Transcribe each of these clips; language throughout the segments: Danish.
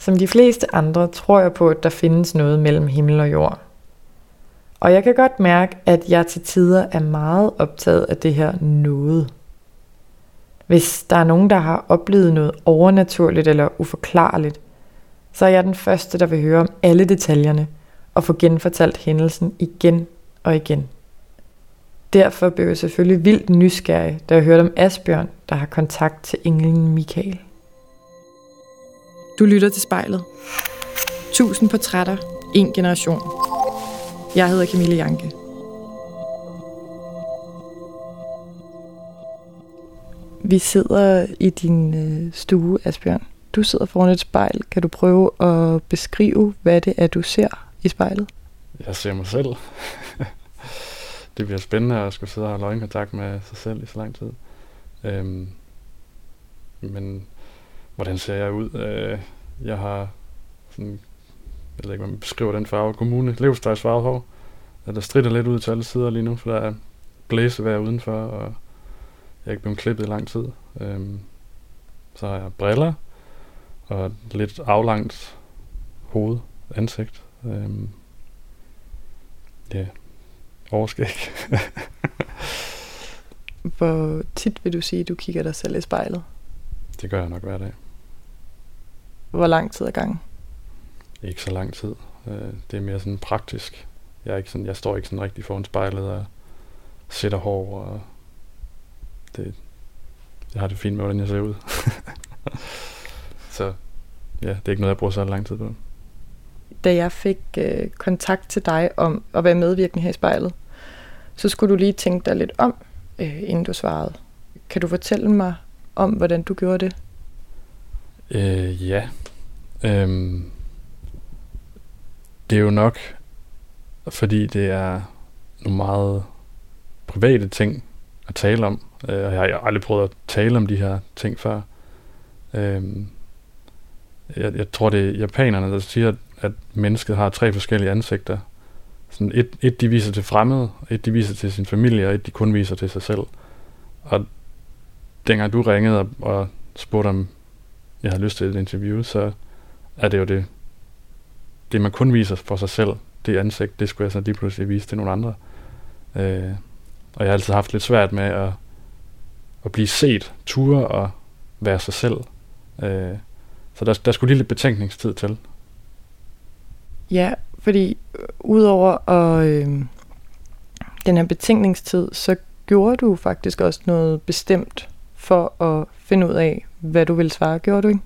Som de fleste andre tror jeg på, at der findes noget mellem himmel og jord. Og jeg kan godt mærke, at jeg til tider er meget optaget af det her noget. Hvis der er nogen, der har oplevet noget overnaturligt eller uforklarligt, så er jeg den første, der vil høre om alle detaljerne og få genfortalt hændelsen igen og igen. Derfor blev jeg selvfølgelig vildt nysgerrig, da jeg hørte om Asbjørn, der har kontakt til englen Michael. Du lytter til spejlet. Tusind portrætter, en generation. Jeg hedder Camille Janke. Vi sidder i din øh, stue, Asbjørn. Du sidder foran et spejl. Kan du prøve at beskrive, hvad det er, du ser i spejlet? Jeg ser mig selv. det bliver spændende at skulle sidde og have øjenkontakt med sig selv i så lang tid. Øhm, men hvordan ser jeg ud? Øh, jeg har sådan, jeg ved ikke, hvordan man beskriver den farve, kommune, levstejsfarvet hår. Der strider lidt ud til alle sider lige nu, for der er blæsevejr udenfor, og jeg er ikke blevet klippet i lang tid. Øhm, så har jeg briller, og lidt aflangt hoved, ansigt. Øhm, ja, overskæg. Hvor tit vil du sige, at du kigger dig selv i spejlet? Det gør jeg nok hver dag. Hvor lang tid ad gangen? Ikke så lang tid. Øh, det er mere sådan praktisk. Jeg, er ikke sådan, jeg står ikke sådan rigtig foran spejlet og sætter hår. Og det, jeg har det fint med, hvordan jeg ser ud. så ja, det er ikke noget, jeg bruger så lang tid på. Da jeg fik øh, kontakt til dig om at være medvirkende her i spejlet, så skulle du lige tænke dig lidt om, øh, inden du svarede. Kan du fortælle mig om, hvordan du gjorde det? Øh, ja. Øhm, det er jo nok, fordi det er nogle meget private ting at tale om. Øh, og jeg har aldrig prøvet at tale om de her ting før. Øhm, jeg, jeg tror, det er japanerne, der siger, at mennesket har tre forskellige ansigter. Sådan et, et, de viser til fremmede, et, de viser til sin familie, og et, de kun viser til sig selv. Og dengang du ringede og, og spurgte, om jeg har lyst til et interview, så er det jo det, det man kun viser for sig selv, det ansigt, det skulle jeg så lige pludselig vise til nogle andre. Øh, og jeg har altid haft lidt svært med at, at blive set, ture og være sig selv. Øh, så der, der skulle lige lidt betænkningstid til. Ja, fordi udover at, øh, den her betænkningstid, så gjorde du faktisk også noget bestemt for at finde ud af, hvad du ville svare. Gjorde du ikke?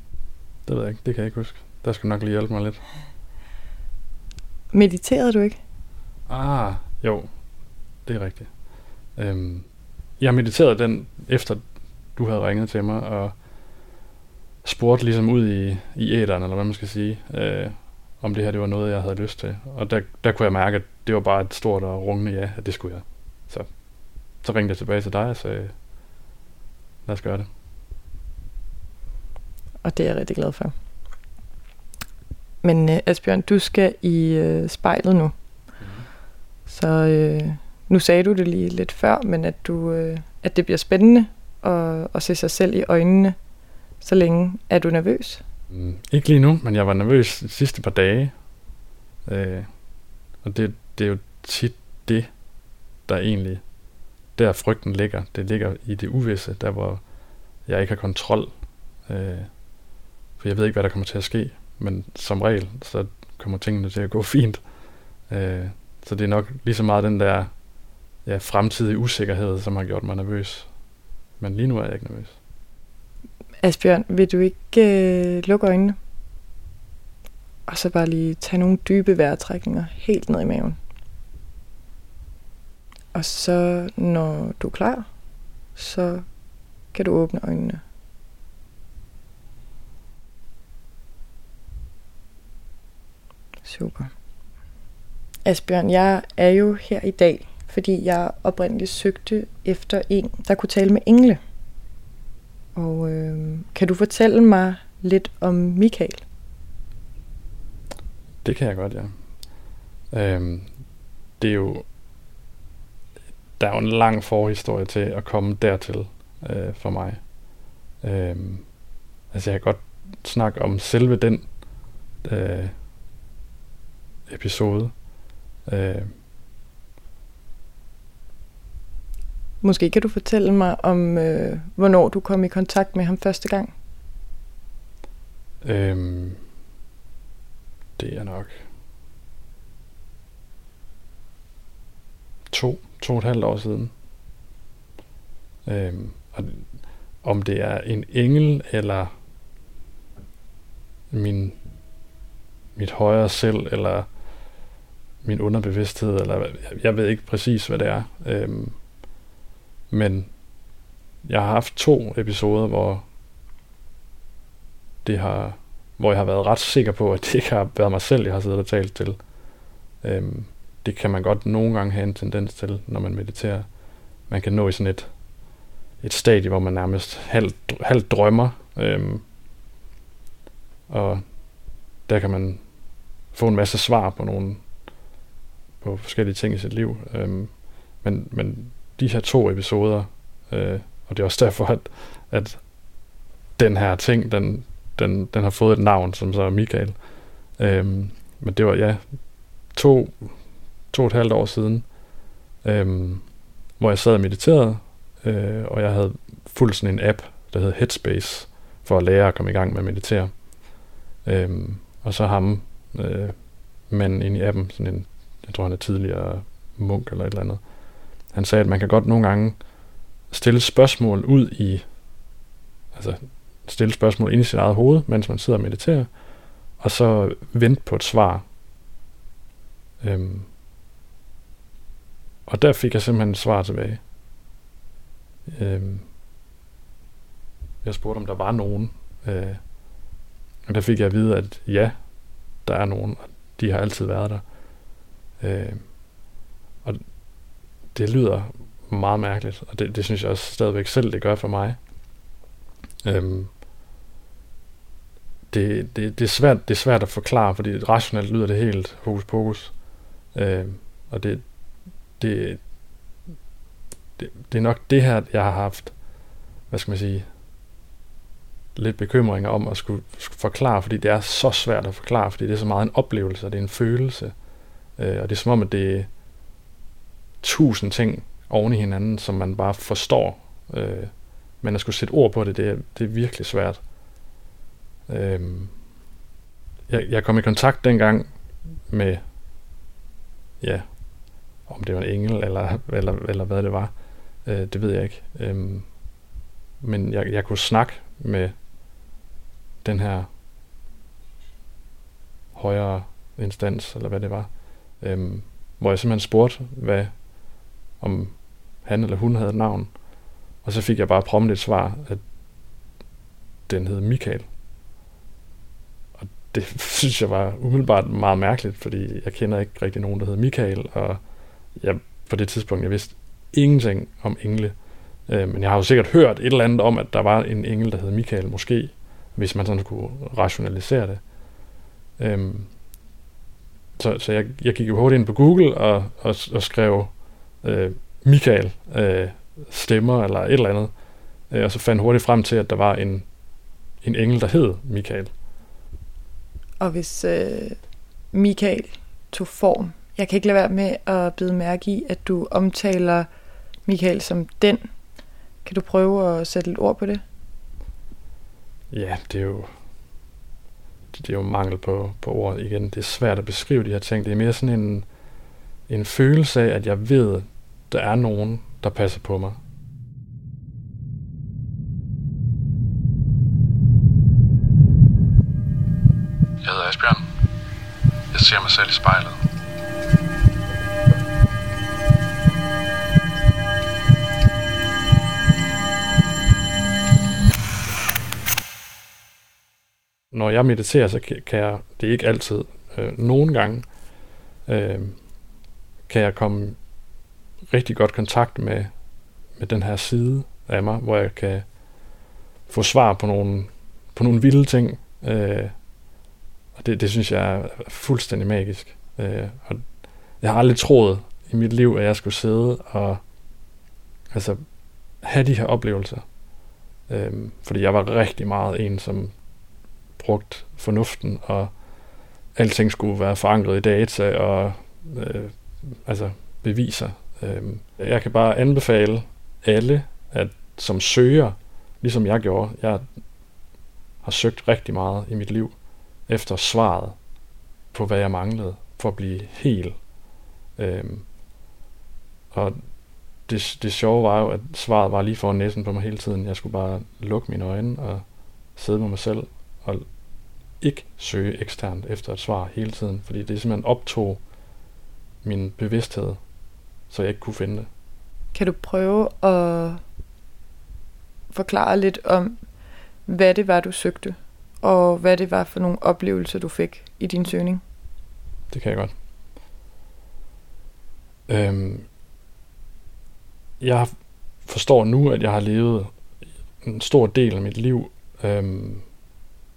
Det ved jeg ikke. Det kan jeg ikke huske. Der skal nok lige hjælpe mig lidt. Mediterede du ikke? Ah, jo. Det er rigtigt. Øhm, jeg mediterede den, efter du havde ringet til mig, og spurgte ligesom ud i, i æderen, eller hvad man skal sige, øh, om det her det var noget, jeg havde lyst til. Og der, der kunne jeg mærke, at det var bare et stort og rungende ja, at det skulle jeg. Så, så ringte jeg tilbage til dig og sagde, lad os gøre det. Og det er jeg rigtig glad for. Men uh, Asbjørn, du skal i uh, spejlet nu. Mm. Så uh, nu sagde du det lige lidt før, men at, du, uh, at det bliver spændende at, at se sig selv i øjnene så længe. Er du nervøs? Mm, ikke lige nu, men jeg var nervøs de sidste par dage. Uh, og det, det er jo tit det, der egentlig, der frygten ligger. Det ligger i det uvisse, der hvor jeg ikke har kontrol. Øh, for jeg ved ikke, hvad der kommer til at ske men som regel, så kommer tingene til at gå fint. Øh, så det er nok lige så meget den der ja, fremtidige usikkerhed, som har gjort mig nervøs. Men lige nu er jeg ikke nervøs. Asbjørn, vil du ikke øh, lukke øjnene? Og så bare lige tage nogle dybe vejrtrækninger helt ned i maven. Og så, når du er klar, så kan du åbne øjnene. Super. Asbjørn, jeg er jo her i dag, fordi jeg oprindeligt søgte efter en, der kunne tale med engle. Og øh, kan du fortælle mig lidt om Michael? Det kan jeg godt, ja. Øhm, det er jo der er jo en lang forhistorie til at komme dertil øh, for mig. Øhm, altså jeg kan godt snakke om selve den øh, episode. Øh, Måske kan du fortælle mig om, øh, hvornår du kom i kontakt med ham første gang? øh, det er nok to, to og et halvt år siden. Øhm, og om det er en engel eller min mit højere selv eller min underbevidsthed eller jeg, jeg ved ikke præcis hvad det er. Øhm, men jeg har haft to episoder, hvor det har, hvor jeg har været ret sikker på, at det ikke har været mig selv, jeg har siddet og talt til. Øhm, det kan man godt nogle gange have en tendens til, når man mediterer. Man kan nå i sådan et, et stadie, hvor man nærmest halvt, halv drømmer. Øhm, og der kan man få en masse svar på nogle på forskellige ting i sit liv. Øhm, men, men de her to episoder, øh, og det er også derfor, at, at den her ting, den, den, den har fået et navn, som så er Michael. Øhm, men det var, ja, to, to og et halvt år siden, øhm, hvor jeg sad og mediterede, øh, og jeg havde fuldt sådan en app, der hed Headspace, for at lære at komme i gang med at meditere. Øhm, og så ham, øh, manden inde i appen, sådan en, jeg tror han er tidligere munk eller et eller andet, han sagde, at man kan godt nogle gange stille spørgsmål ud i, altså stille spørgsmål ind i sit eget hoved, mens man sidder og mediterer, og så vente på et svar. Øhm, og der fik jeg simpelthen et svar tilbage. Øhm, jeg spurgte, om der var nogen. Øh, og der fik jeg at vide, at ja, der er nogen, og de har altid været der. Øh, og det lyder meget mærkeligt, og det, det synes jeg også stadigvæk selv, det gør for mig. Øhm, det, det, det, er svært, det er svært at forklare, fordi rationelt lyder det helt hokus pokus. Øhm, og det, det, det, det er nok det her, jeg har haft, hvad skal man sige, lidt bekymringer om at skulle, skulle forklare, fordi det er så svært at forklare, fordi det er så meget en oplevelse, og det er en følelse. Øh, og det er som om, at det er tusind ting oven i hinanden, som man bare forstår. Øh, men at skulle sætte ord på det, det er, det er virkelig svært. Øh, jeg, jeg kom i kontakt dengang med, ja, om det var en engel, eller, eller, eller hvad det var, øh, det ved jeg ikke. Øh, men jeg, jeg kunne snakke med den her højere instans, eller hvad det var, øh, hvor jeg simpelthen spurgte, hvad, om han eller hun havde et navn, og så fik jeg bare prompt et svar, at den hed Michael. Og det synes jeg var umiddelbart meget mærkeligt, fordi jeg kender ikke rigtig nogen, der hedder Michael, og jeg, på det tidspunkt, jeg vidste ingenting om engle. Øh, men jeg har jo sikkert hørt et eller andet om, at der var en engel, der hed Michael, måske hvis man sådan skulle rationalisere det. Øhm, så så jeg, jeg gik jo hurtigt ind på Google og, og, og skrev øh, Michael øh, stemmer eller et eller andet, øh, og så fandt hurtigt frem til, at der var en, en engel, der hed Michael. Og hvis øh, Michael tog form, jeg kan ikke lade være med at bide mærke i, at du omtaler Michael som den. Kan du prøve at sætte lidt ord på det? Ja, det er jo det er jo mangel på, på ord igen. Det er svært at beskrive de her ting. Det er mere sådan en, en følelse af, at jeg ved, der er nogen, der passer på mig. Jeg hedder Asbjørn. Jeg ser mig selv i spejlet. Når jeg mediterer, så kan jeg, det er ikke altid, øh, nogle gange, øh, kan jeg komme rigtig godt kontakt med, med den her side af mig, hvor jeg kan få svar på nogle, på nogle vilde ting. Øh, og det, det synes jeg er fuldstændig magisk. Øh, og jeg har aldrig troet i mit liv, at jeg skulle sidde og altså, have de her oplevelser. Øh, fordi jeg var rigtig meget en, som brugt fornuften og alting skulle være forankret i data og øh, altså beviser. Øh, jeg kan bare anbefale alle, at som søger, ligesom jeg gjorde, jeg har søgt rigtig meget i mit liv efter svaret på, hvad jeg manglede, for at blive hel. Øh, og det, det sjove var jo, at svaret var lige foran næsen på mig hele tiden. Jeg skulle bare lukke mine øjne og sidde med mig selv og ikke søge eksternt efter et svar hele tiden, fordi det simpelthen optog min bevidsthed, så jeg ikke kunne finde det. Kan du prøve at forklare lidt om, hvad det var, du søgte, og hvad det var for nogle oplevelser, du fik i din søgning? Det kan jeg godt. Øhm, jeg forstår nu, at jeg har levet en stor del af mit liv øhm,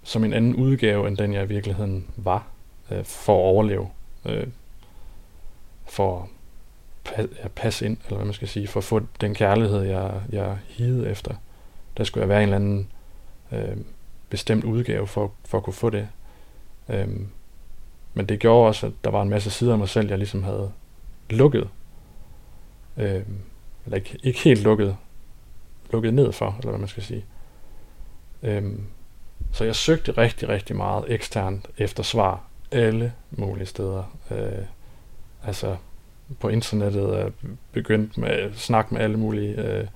som en anden udgave, end den jeg i virkeligheden var, øh, for at overleve. Øh, for at pa- passe ind, eller hvad man skal sige, for at få den kærlighed, jeg, jeg higede efter. Der skulle jeg være en eller anden øh, bestemt udgave for, for at kunne få det. Øh, men det gjorde også, at der var en masse sider af mig selv, jeg ligesom havde lukket. Øh, eller ikke, ikke helt lukket. Lukket ned for, eller hvad man skal sige. Øh, så jeg søgte rigtig, rigtig meget eksternt efter svar alle mulige steder. Øh, altså på internettet og begyndt med at snakke med alle mulige. Øh.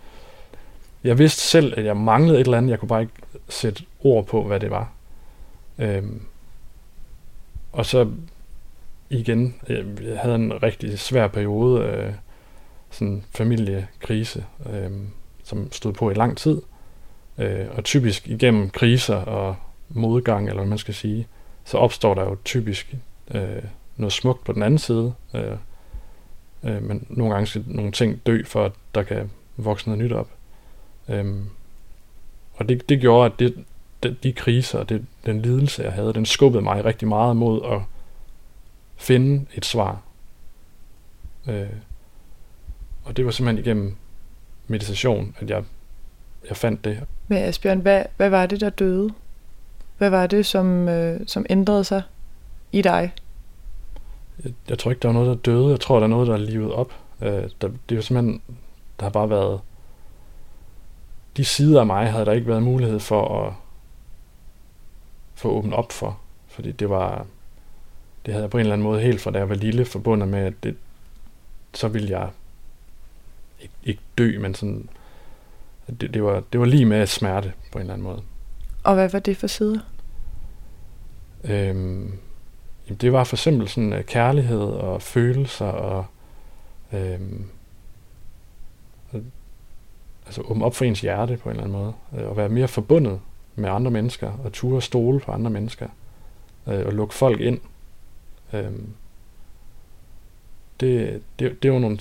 Jeg vidste selv, at jeg manglede et eller andet. Jeg kunne bare ikke sætte ord på, hvad det var. Øh, og så igen, øh, jeg havde en rigtig svær periode, øh, sådan familiekrise, øh, som stod på i lang tid. Øh, og typisk igennem kriser og modgang, eller hvad man skal sige, så opstår der jo typisk øh, noget smukt på den anden side. Øh, øh, men nogle gange skal nogle ting dø, for at der kan vokse noget nyt op. Øh, og det, det gjorde, at det, de, de kriser og det, den lidelse, jeg havde, den skubbede mig rigtig meget mod at finde et svar. Øh, og det var simpelthen igennem meditation, at jeg, jeg fandt det. Men Asbjørn, hvad, hvad var det, der døde? Hvad var det, som, øh, som ændrede sig i dig? Jeg, jeg tror ikke, der var noget, der døde. Jeg tror, der er noget, der er livet op. Øh, der, det er jo simpelthen, der har bare været... De sider af mig havde der ikke været mulighed for at få åbent op for. Fordi det var... Det havde jeg på en eller anden måde helt fra da jeg var lille forbundet med, at det, så ville jeg ikke, ikke dø, men sådan, det, det, var, det var lige med smerte på en eller anden måde. Og hvad var det for sider? Øhm, jamen det var for eksempel sådan kærlighed og følelser og øhm, altså åbne op for ens hjerte på en eller anden måde, øh, og være mere forbundet med andre mennesker, og ture stole på andre mennesker, øh, og lukke folk ind. Øhm, det, det, det var nogle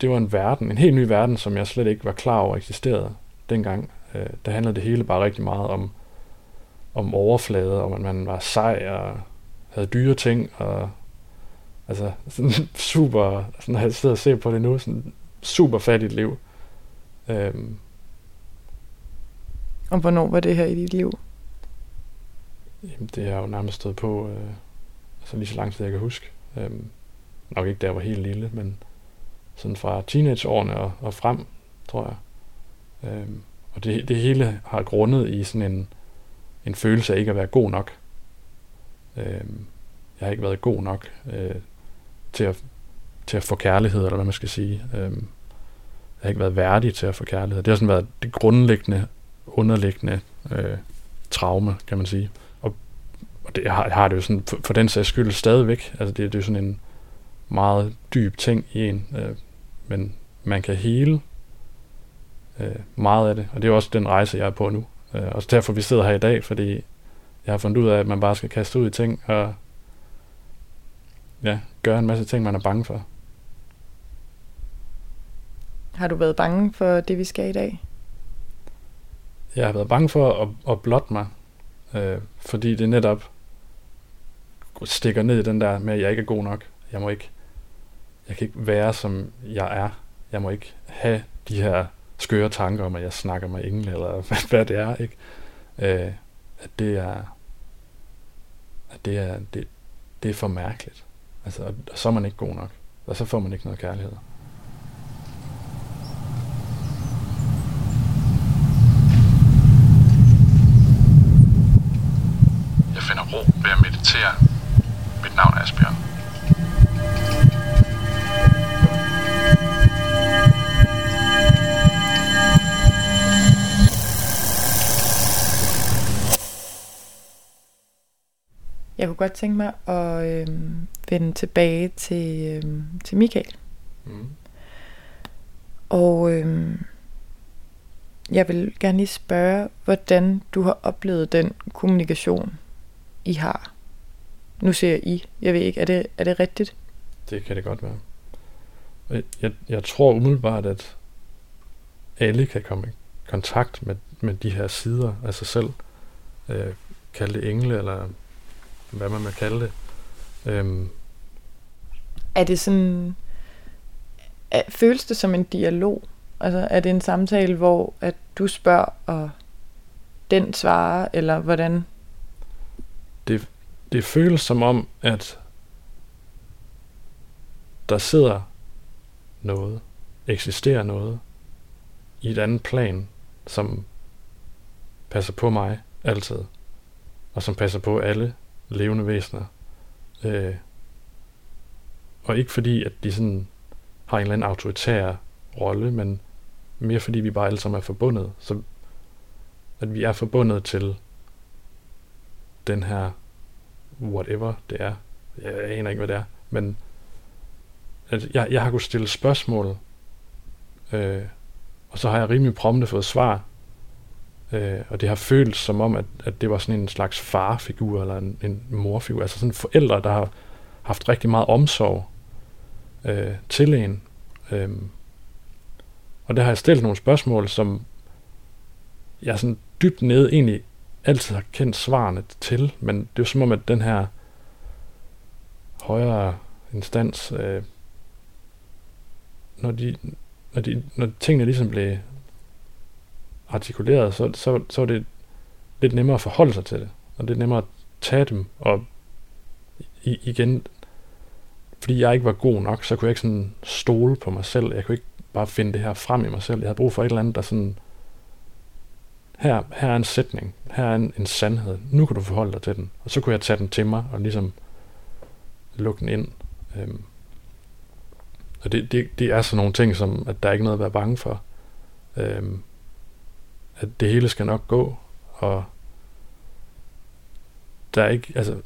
det var en verden, en helt ny verden, som jeg slet ikke var klar over eksisterede dengang. Øh, der handlede det hele bare rigtig meget om, om overflade, om at man var sej og havde dyre ting, og altså sådan super, sådan, når jeg sidder og ser på det nu, sådan super fattigt liv. Øhm. Og hvornår var det her i dit liv? Jamen, det har jo nærmest stået på, øh, altså lige så lang tid jeg kan huske. Øhm, nok ikke da jeg var helt lille, men sådan fra teenageårene og, og frem, tror jeg. Øh, og det, det hele har grundet i sådan en, en følelse af ikke at være god nok. Øh, jeg har ikke været god nok øh, til, at, til at få kærlighed, eller hvad man skal sige. Øh, jeg har ikke været værdig til at få kærlighed. Det har sådan været det grundlæggende, underliggende øh, traume, kan man sige. Og, og det har, har det jo sådan, for, for den sags skyld stadigvæk. Altså det, det er jo sådan en meget dyb ting i en. Øh, men man kan hele øh, meget af det, og det er også den rejse, jeg er på nu. Øh, også derfor, vi sidder her i dag, fordi jeg har fundet ud af, at man bare skal kaste ud i ting, og ja, gøre en masse ting, man er bange for. Har du været bange for det, vi skal i dag? Jeg har været bange for at, at blotte mig, øh, fordi det netop stikker ned i den der med, at jeg ikke er god nok. Jeg må ikke jeg kan ikke være, som jeg er. Jeg må ikke have de her skøre tanker om, at jeg snakker med engle, eller hvad, hvad det er, ikke? Øh, at det er, at det er, det, det er for mærkeligt. Altså, og så er man ikke god nok. Og så får man ikke noget kærlighed. Jeg finder ro ved at meditere. Mit navn er Asbjørn. Jeg kunne godt tænke mig at øh, vende tilbage til, øh, til Michael. Mm. Og øh, jeg vil gerne lige spørge, hvordan du har oplevet den kommunikation, I har. Nu siger jeg I. Jeg ved ikke, er det, er det rigtigt? Det kan det godt være. Jeg, jeg, jeg tror umiddelbart, at alle kan komme i kontakt med, med de her sider af sig selv. Øh, kalde det engle, eller hvad man vil kalde det. Øhm, Er det sådan... Er, føles det som en dialog? Altså, er det en samtale, hvor at du spørger, og den svarer, eller hvordan? det, det føles som om, at der sidder noget, eksisterer noget i et andet plan, som passer på mig altid, og som passer på alle levende væsener. Øh, og ikke fordi, at de sådan har en eller anden autoritær rolle, men mere fordi vi bare alle sammen er forbundet. Så at vi er forbundet til den her whatever det er. Jeg aner ikke, hvad det er. Men at jeg, jeg har kunnet stille spørgsmål, øh, og så har jeg rimelig prompte fået svar. Øh, og det har føltes som om, at, at det var sådan en slags farfigur, eller en, en morfigur. Altså sådan forældre, der har haft rigtig meget omsorg øh, til en. Øh, og der har jeg stillet nogle spørgsmål, som jeg sådan dybt nede egentlig altid har kendt svarene til, men det er jo som om, at den her højere instans, øh, når, de, når, de, når tingene ligesom blev artikuleret, så, så, så var det lidt nemmere at forholde sig til det, og det er nemmere at tage dem, og i, igen, fordi jeg ikke var god nok, så kunne jeg ikke sådan stole på mig selv, jeg kunne ikke bare finde det her frem i mig selv, jeg havde brug for et eller andet, der sådan her, her er en sætning, her er en, en sandhed, nu kan du forholde dig til den. Og så kunne jeg tage den til mig og ligesom lukke den ind. Øhm. Og det, det, det er sådan nogle ting, som at der er ikke noget at være bange for. Øhm. At det hele skal nok gå, og der er ikke, altså,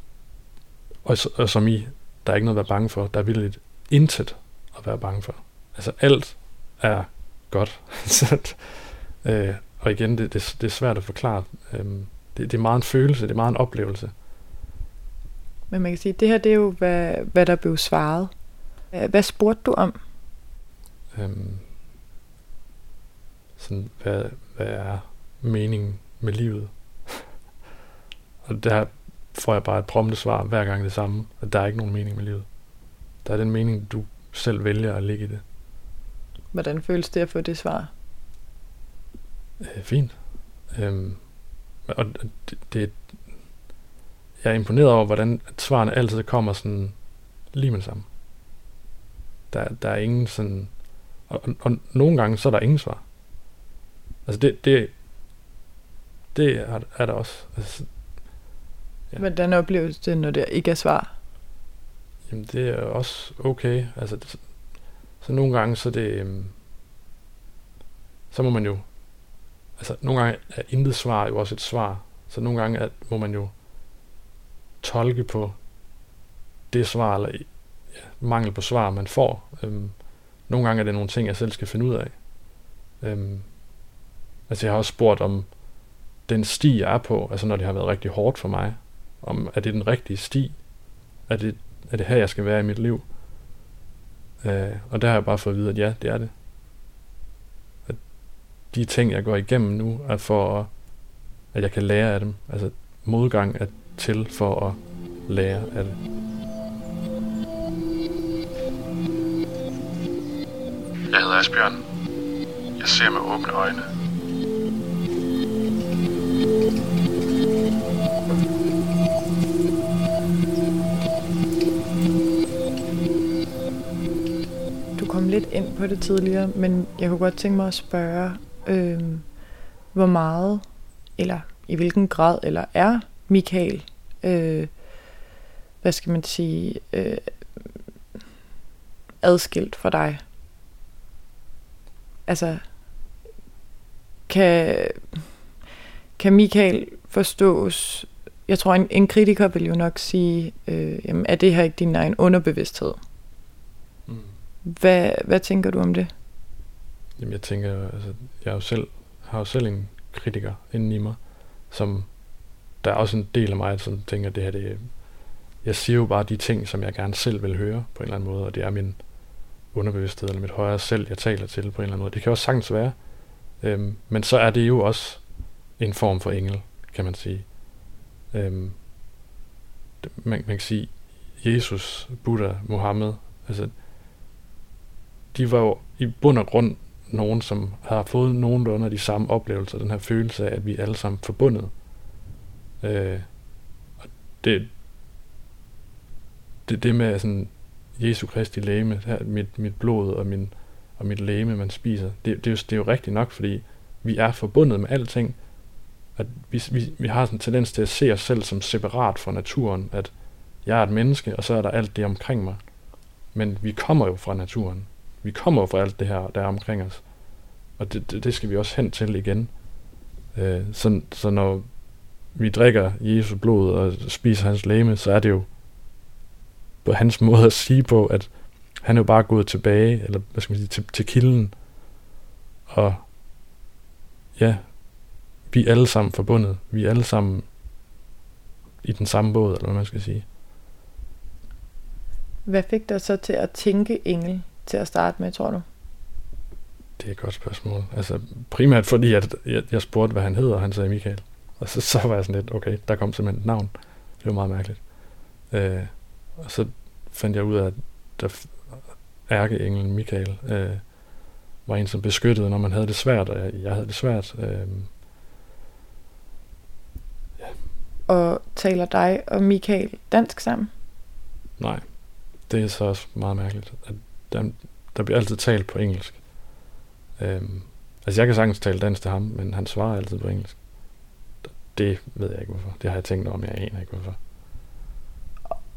og, og som i, der er ikke noget at være bange for, der er virkelig intet at være bange for. Altså alt er godt. så, øh, og igen, det, det, det er svært at forklare. Øhm, det, det er meget en følelse, det er meget en oplevelse. Men man kan sige, at det her det er jo, hvad, hvad der blev svaret. Hvad spurgte du om? Øhm, sådan, hvad, hvad er meningen med livet? og der får jeg bare et prompte svar hver gang det samme, at der er ikke nogen mening med livet. Der er den mening, du selv vælger at ligge i det. Hvordan føles det at få det svar? Øh, fint. Øhm, og det, det, jeg er imponeret over, hvordan svarene altid kommer sådan lige med sammen. Der, der er ingen sådan... Og, og, og nogle gange, så er der ingen svar. Altså det, det, det er, er der også. Altså, ja. Hvordan opleves det, når der ikke er svar? Jamen det er også okay. Altså, det, så nogle gange, så det... Øhm, så må man jo altså nogle gange er intet svar jo også et svar. Så nogle gange er, må man jo tolke på det svar, eller ja, mangel på svar, man får. Øhm, nogle gange er det nogle ting, jeg selv skal finde ud af. Øhm, altså jeg har også spurgt om den sti, jeg er på, altså når det har været rigtig hårdt for mig, om er det den rigtige sti? Er det, er det her, jeg skal være i mit liv? Øh, og der har jeg bare fået at vide, at ja, det er det de ting, jeg går igennem nu, er for, at jeg kan lære af dem. Altså modgang er til for at lære af det. Jeg hedder Asbjørn. Jeg ser med åbne øjne. Ind på det tidligere, men jeg kunne godt tænke mig at spørge, øh, hvor meget, eller i hvilken grad, eller er Michael, øh, hvad skal man sige, øh, adskilt fra dig? Altså, kan, kan Michael forstås jeg tror, en, en kritiker vil jo nok sige, øh, jamen, er det her ikke din egen underbevidsthed? Hvad, hvad tænker du om det? Jamen, jeg tænker, altså, jeg jo selv, har jo selv en kritiker inden i mig, som der er også en del af mig, som tænker, det her, det, jeg siger jo bare de ting, som jeg gerne selv vil høre på en eller anden måde, og det er min underbevidsthed, eller mit højere selv, jeg taler til på en eller anden måde. Det kan også sagtens være, øhm, men så er det jo også en form for engel, kan man sige. Øhm, man, man kan sige, Jesus, Buddha, Mohammed, altså, de var jo i bund og grund nogen, som har fået nogenlunde de samme oplevelser, den her følelse af, at vi er alle sammen forbundet. Øh, og det, det, det med sådan, Jesu Kristi læme, her, mit, mit blod og, min, og mit læme, man spiser, det, det, er jo, det er jo rigtigt nok, fordi vi er forbundet med alting, at vi, vi, vi har sådan en tendens til at se os selv som separat fra naturen, at jeg er et menneske, og så er der alt det omkring mig. Men vi kommer jo fra naturen. Vi kommer fra alt det her, der er omkring os. Og det, det, det skal vi også hen til igen. Øh, så, så når vi drikker Jesu blod og spiser hans læme, så er det jo på hans måde at sige på, at han er jo bare gået tilbage, eller hvad skal man sige, til, til kilden. Og ja, vi er alle sammen forbundet. Vi er alle sammen i den samme båd, eller hvad man skal sige. Hvad fik dig så til at tænke engel til at starte med, tror du? Det er et godt spørgsmål. Altså primært fordi, at jeg, jeg spurgte, hvad han hedder, og han sagde Michael. Og så, så var jeg sådan lidt, okay, der kom simpelthen et navn. Det var meget mærkeligt. Øh, og så fandt jeg ud af, at der ærkeenglen Michael øh, var en, som beskyttede, når man havde det svært, og jeg, jeg havde det svært. Øh, Og taler dig og Michael dansk sammen? Nej, det er så også meget mærkeligt. At der, der bliver altid talt på engelsk. Øhm, altså jeg kan sagtens tale dansk til ham, men han svarer altid på engelsk. Det ved jeg ikke hvorfor. Det har jeg tænkt over, men jeg aner ikke hvorfor.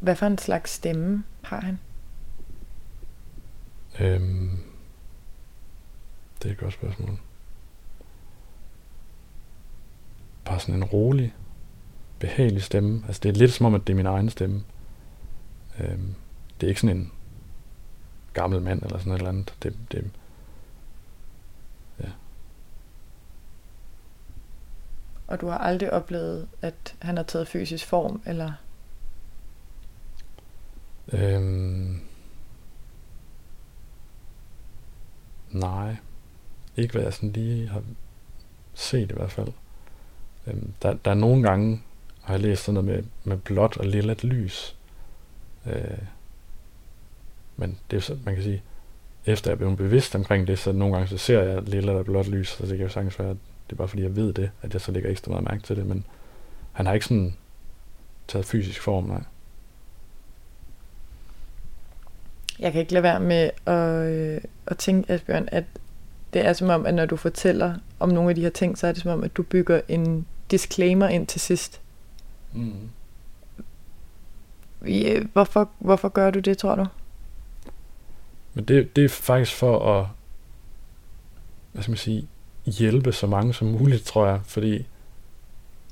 Hvad for en slags stemme har han? Øhm, det er et godt spørgsmål. Bare sådan en rolig, behagelig stemme. Altså det er lidt som om, at det er min egen stemme. Øhm, det er ikke sådan en gammel mand eller sådan et eller andet. Det, det, ja. Og du har aldrig oplevet, at han har taget fysisk form, eller? Øhm, nej. Ikke hvad jeg sådan lige har set i hvert fald. Øhm, der, der er nogle gange, har jeg læst sådan noget med, med blåt og lilla lys. Øh, men det er så, man kan sige, efter jeg er blevet bevidst omkring det, så nogle gange så ser jeg lilla og blåt lys, så det kan jo sagtens være, at det er bare fordi jeg ved det, at jeg så lægger ekstra meget mærke til det, men han har ikke sådan taget fysisk form, nej. Jeg kan ikke lade være med at, øh, at tænke, Asbjørn, at det er som om, at når du fortæller om nogle af de her ting, så er det som om, at du bygger en disclaimer ind til sidst. Mm. Hvorfor, hvorfor gør du det, tror du? Men det, det er faktisk for at hvad skal man sige, hjælpe så mange som muligt, tror jeg, fordi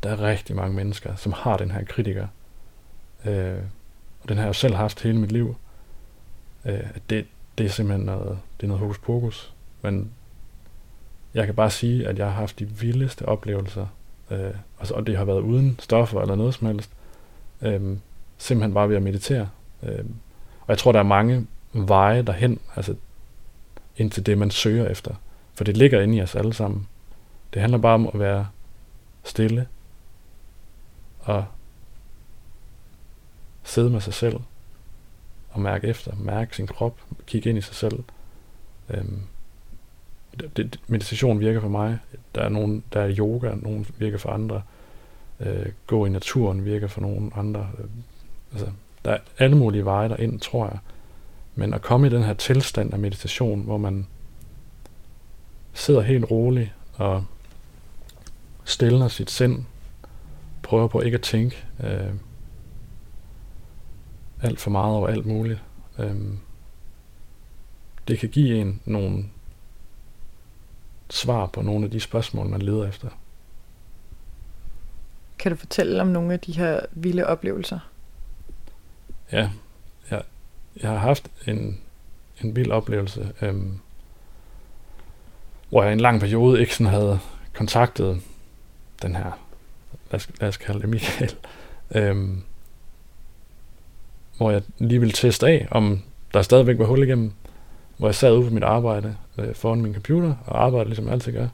der er rigtig mange mennesker, som har den her kritiker. Øh, og den har jeg jo selv haft hele mit liv. Øh, det, det er simpelthen noget, det er noget hokus pokus. Men jeg kan bare sige, at jeg har haft de vildeste oplevelser øh, altså, og det har været uden stoffer eller noget som helst, øh, simpelthen bare ved at meditere. Øh, og jeg tror, der er mange veje derhen, altså ind til det, man søger efter. For det ligger inde i os alle sammen. Det handler bare om at være stille og sidde med sig selv og mærke efter, mærke sin krop, kigge ind i sig selv. Øhm, det, det, meditation virker for mig. Der er nogen, der er yoga, nogen virker for andre. Øh, gå i naturen virker for nogen andre. Øh, altså, der er alle mulige veje derind, tror jeg. Men at komme i den her tilstand af meditation, hvor man sidder helt roligt og stiller sit sind, prøver på ikke at tænke øh, alt for meget over alt muligt. Øh, det kan give en nogle svar på nogle af de spørgsmål, man leder efter. Kan du fortælle om nogle af de her vilde oplevelser? Ja, jeg har haft en, en vild oplevelse, øhm, hvor jeg i en lang periode ikke sådan havde kontaktet den her, lad os, lad os kalde det Michael, øhm, hvor jeg lige ville teste af, om der stadigvæk var hul igennem, hvor jeg sad ude på mit arbejde øh, foran min computer og arbejdede, ligesom jeg altid gør.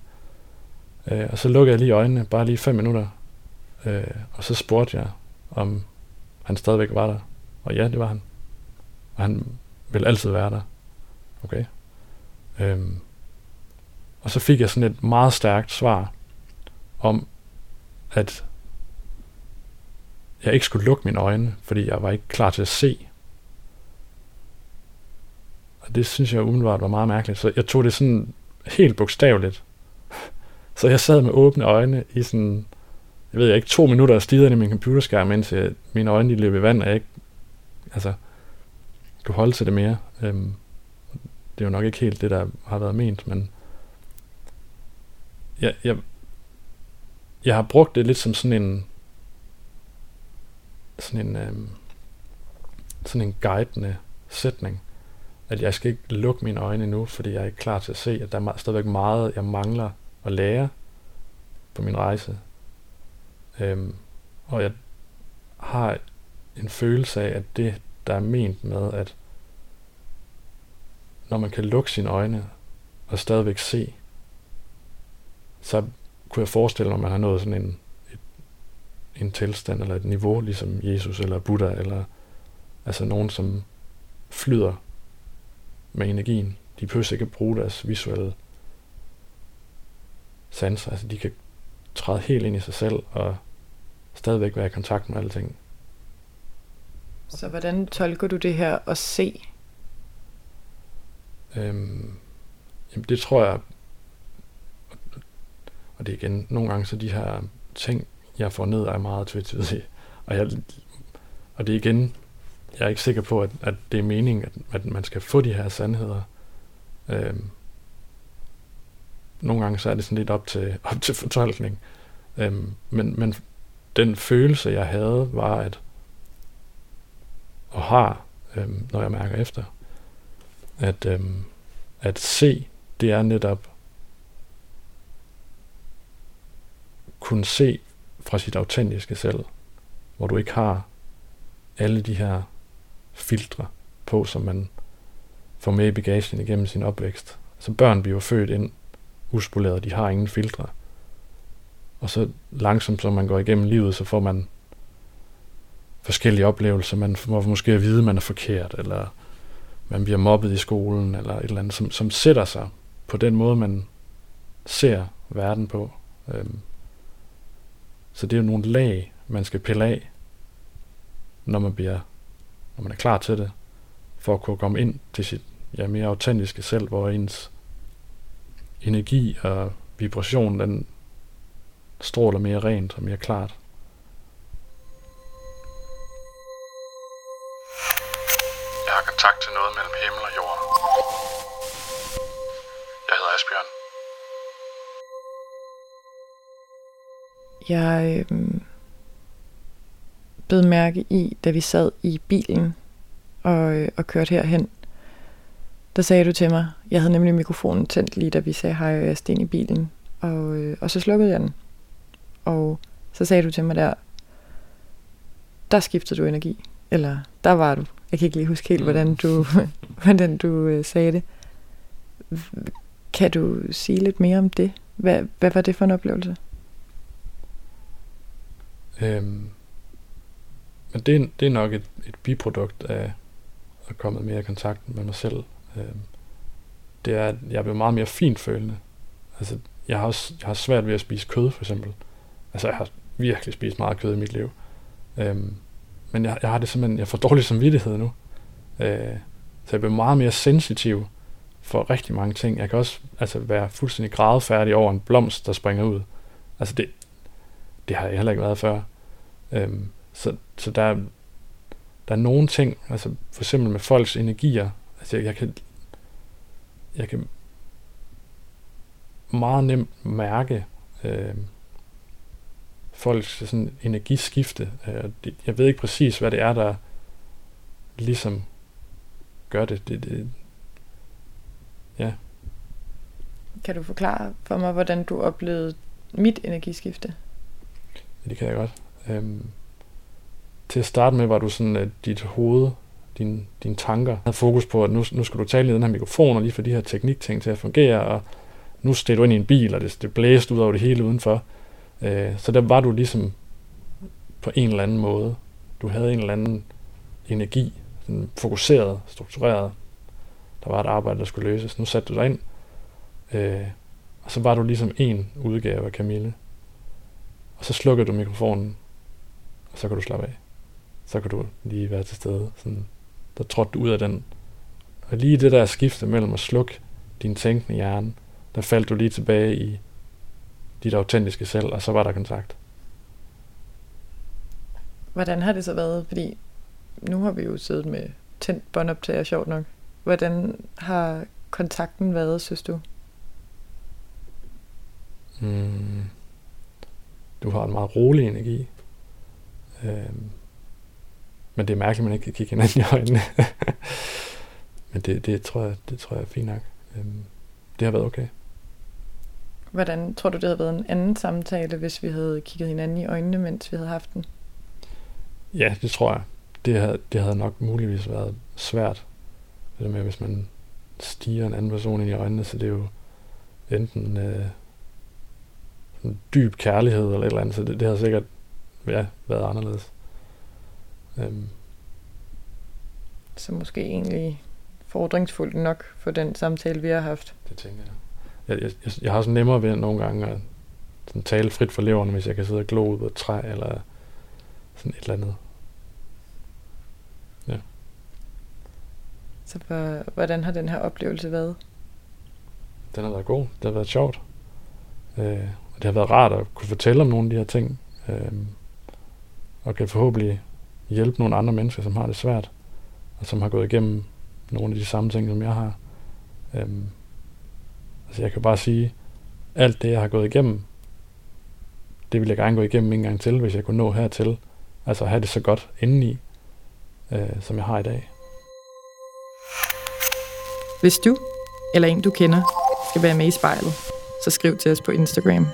Øh, og så lukkede jeg lige øjnene, bare lige fem minutter, øh, og så spurgte jeg, om han stadigvæk var der. Og ja, det var han. Og han vil altid være der. Okay. Øhm, og så fik jeg sådan et meget stærkt svar om, at jeg ikke skulle lukke mine øjne, fordi jeg var ikke klar til at se. Og det synes jeg umiddelbart var meget mærkeligt. Så jeg tog det sådan helt bogstaveligt. Så jeg sad med åbne øjne i sådan, jeg ved ikke, to minutter og stirrede i min computerskærm, indtil mine øjne løb i vand, og jeg ikke altså, du holde til det mere. Øhm, det er jo nok ikke helt det, der har været ment, men jeg, jeg, jeg har brugt det lidt som sådan en sådan en øhm, sådan en guidende sætning, at jeg skal ikke lukke mine øjne endnu, fordi jeg er ikke klar til at se, at der er stadigvæk meget, jeg mangler at lære på min rejse. Øhm, og jeg har en følelse af, at det, der er ment med, at når man kan lukke sine øjne og stadigvæk se, så kunne jeg forestille mig, at man har nået sådan en, et, en tilstand eller et niveau, ligesom Jesus eller Buddha, eller altså nogen, som flyder med energien. De behøver ikke at bruge deres visuelle sanser. Altså de kan træde helt ind i sig selv og stadigvæk være i kontakt med alting. Så hvordan tolker du det her at se? Øhm, jamen det tror jeg, og det er igen, nogle gange så de her ting, jeg får ned, er meget tvetydige. Og, jeg, og det er igen, jeg er ikke sikker på, at, at det er meningen, at, at man skal få de her sandheder. Øhm, nogle gange så er det sådan lidt op til, op til fortolkning. Øhm, men, men den følelse, jeg havde, var, at og har, øhm, når jeg mærker efter, at, øhm, at se, det er netop kunne se fra sit autentiske selv, hvor du ikke har alle de her filtre på, som man får med i bagagen igennem sin opvækst. Så børn bliver født ind uspoleret, de har ingen filtre. Og så langsomt, som man går igennem livet, så får man forskellige oplevelser. Man må måske at vide, at man er forkert, eller man bliver mobbet i skolen, eller et eller andet, som, som sætter sig på den måde, man ser verden på. Øhm. Så det er jo nogle lag, man skal pille af, når man bliver, når man er klar til det, for at kunne komme ind til sit ja, mere autentiske selv, hvor ens energi og vibration, den stråler mere rent og mere klart. Kontakt til noget mellem himmel og jord. Jeg hedder Asbjørn. Jeg øh, bed mærke i, da vi sad i bilen og, øh, og kørte herhen, der sagde du til mig, jeg havde nemlig mikrofonen tændt lige da vi sagde hej, og jeg sten i bilen, og, øh, og så slukkede jeg den. Og så sagde du til mig der, der skiftede du energi, eller der var du. Jeg kan ikke lige huske helt, hvordan du, hvordan du øh, sagde det. Kan du sige lidt mere om det? Hvad, hvad var det for en oplevelse? Øhm, men det, er, det er nok et, et biprodukt af at komme mere i kontakt med mig selv. Øhm, det er, at jeg blevet meget mere finfølende. Altså, jeg har, også, jeg har svært ved at spise kød, for eksempel. Altså, jeg har virkelig spist meget kød i mit liv. Øhm, men jeg, jeg har det simpelthen, jeg får dårlig samvittighed nu. Øh, Så jeg bliver meget mere sensitiv for rigtig mange ting. Jeg kan også altså, være fuldstændig gradfærdig over en blomst, der springer ud. Altså det, det har jeg heller ikke været før. Øhm, så, så der, der er nogle ting, altså for eksempel med folks energier, altså jeg, jeg kan jeg kan meget nemt mærke øh, folks sådan energiskifte. Øh, jeg ved ikke præcis, hvad det er, der ligesom gør det. det, det ja. Kan du forklare for mig, hvordan du oplevede mit energiskifte? Ja, det kan jeg godt. Øhm, til at starte med var du sådan, at dit hoved, din, dine tanker, havde fokus på, at nu, nu skal du tale i den her mikrofon, og lige få de her teknikting til at fungere, og nu steg du ind i en bil, og det, det blæste ud over det hele udenfor. Øh, så der var du ligesom på en eller anden måde. Du havde en eller anden energi, sådan fokuseret, struktureret. Der var et arbejde, der skulle løses. Nu satte du dig ind, øh, og så var du ligesom en udgave af Camille. Og så slukkede du mikrofonen, og så kan du slappe af. Så kan du lige være til stede. Sådan, der trådte du ud af den. Og lige det der skifte mellem at slukke din tænkende hjerne, der faldt du lige tilbage i dit autentiske selv, og så var der kontakt. Hvordan har det så været? Fordi nu har vi jo siddet med tændt båndoptager, sjovt nok. Hvordan har kontakten været, synes du? Mm. Du har en meget rolig energi. Øhm. Men det er mærkeligt, at man ikke kan kigge hinanden i øjnene. Men det, det, tror jeg, det tror jeg er fint nok. Øhm. Det har været okay. Hvordan tror du, det havde været en anden samtale, hvis vi havde kigget hinanden i øjnene, mens vi havde haft den? Ja, det tror jeg. Det havde, det havde nok muligvis været svært. Det der med, hvis man stiger en anden person ind i øjnene, så det er jo enten øh, en dyb kærlighed eller et eller andet, så det, det har sikkert ja, været anderledes. Øhm. Så måske egentlig fordringsfuldt nok for den samtale, vi har haft. Det tænker jeg jeg, jeg, jeg har sådan nemmere ved nogle gange at sådan tale frit for leveren, hvis jeg kan sidde og glo ud et træ, eller sådan et eller andet. Ja. Så for, hvordan har den her oplevelse været? Den har været god. Det har været sjovt. Øh, og det har været rart at kunne fortælle om nogle af de her ting. Øh, og kan forhåbentlig hjælpe nogle andre mennesker, som har det svært, og som har gået igennem nogle af de samme ting, som jeg har. Øh, Altså jeg kan bare sige, alt det jeg har gået igennem, det vil jeg gerne gå igennem en gang til, hvis jeg kunne nå hertil. Altså have det så godt indeni, øh, som jeg har i dag. Hvis du, eller en du kender, skal være med i spejlet, så skriv til os på Instagram.